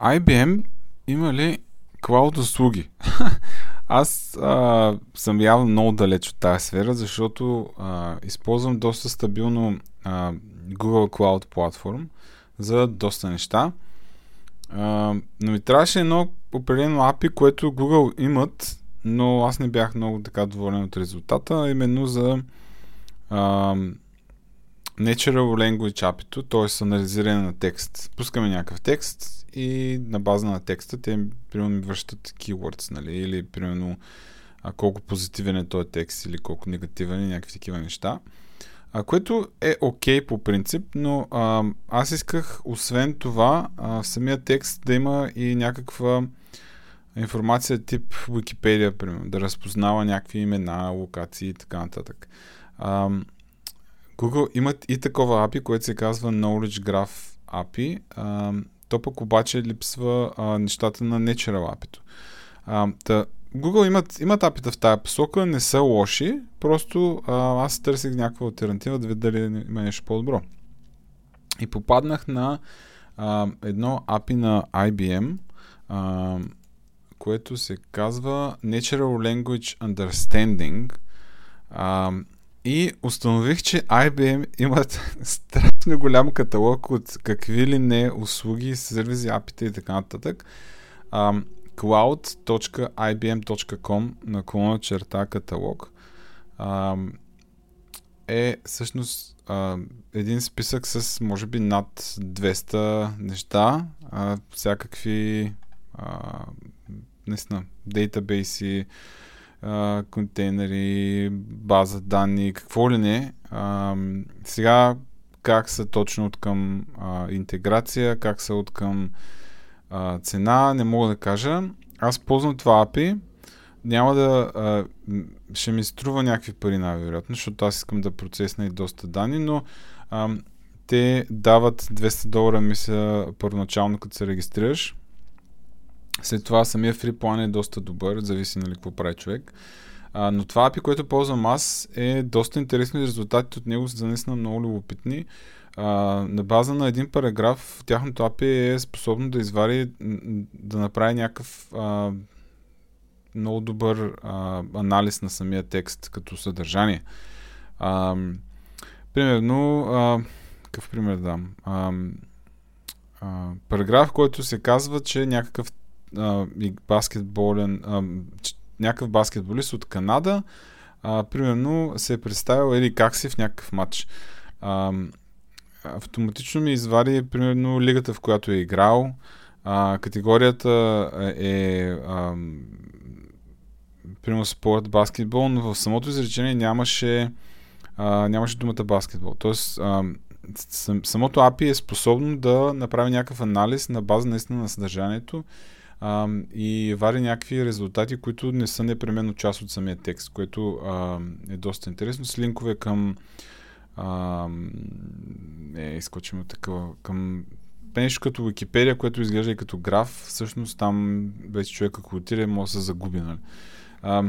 IBM има ли клауд услуги? Аз а, съм явно много далеч от тази сфера, защото а, използвам доста стабилно а, Google Cloud Platform за доста неща. А, но ми трябваше едно определено API, което Google имат, но аз не бях много така доволен от резултата, именно за а, Natural Language API-то, т.е. анализиране на текст. Пускаме някакъв текст и на база на текста те примерно ми връщат keywords, нали, или примерно а, колко позитивен е този текст или колко негативен и някакви такива неща. А, което е окей okay по принцип, но а, аз исках освен това а, в самия текст да има и някаква информация тип Wikipedia, примерно, да разпознава някакви имена, локации и така нататък. А, Google имат и такова API, което се казва Knowledge Graph API. А, то пък обаче липсва а, нещата на Natural API-то. А, та, Google имат, имат апита в тази посока, не са лоши, просто а, аз търсих някаква альтернатива да видя дали има нещо по-добро. И попаднах на а, едно API на IBM, а, което се казва Natural Language Understanding. А, и установих, че IBM имат страшно голям каталог от какви ли не услуги, сервизи, апите и така нататък. А, cloud.ibm.com наклона черта каталог а, е всъщност а, един списък с може би над 200 неща, а, всякакви а, наистина, дейтабейси, контейнери, база данни, какво ли не. А, сега как са точно от към а, интеграция, как са от към а, цена, не мога да кажа. Аз ползвам това API, няма да... А, ще ми струва някакви пари, най-вероятно, защото аз искам да процесна и доста данни, но а, те дават 200 долара, мисля, първоначално, като се регистрираш. След това самия фри план е доста добър, зависи нали какво прави човек. А, но това API, което ползвам аз, е доста интересно и резултатите от него са наистина много любопитни. А, на база на един параграф, тяхното API е способно да извади, да направи някакъв а, много добър а, анализ на самия текст като съдържание. А, примерно, а, какъв пример дам? А, а, параграф, който се казва, че някакъв а, баскетболен, а, някакъв баскетболист от Канада, а, примерно се е представил или как си в някакъв матч. А, автоматично ми извади, примерно, лигата, в която е играл. А, категорията е примерно спорт, баскетбол, но в самото изречение нямаше, а, нямаше думата баскетбол. Тоест, а, самото API е способно да направи някакъв анализ на база наистина на съдържанието а, и вади някакви резултати, които не са непременно част от самия текст, което а, е доста интересно. С линкове към а, е, изкочим от такова, към нещо като Википедия, което изглежда и като граф, всъщност там вече човек ако отиде, може да се загуби. Нали? А,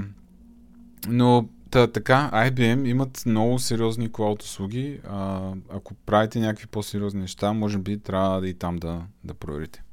но та, така, IBM имат много сериозни клауд услуги. А, ако правите някакви по-сериозни неща, може би трябва да и там да, да проверите.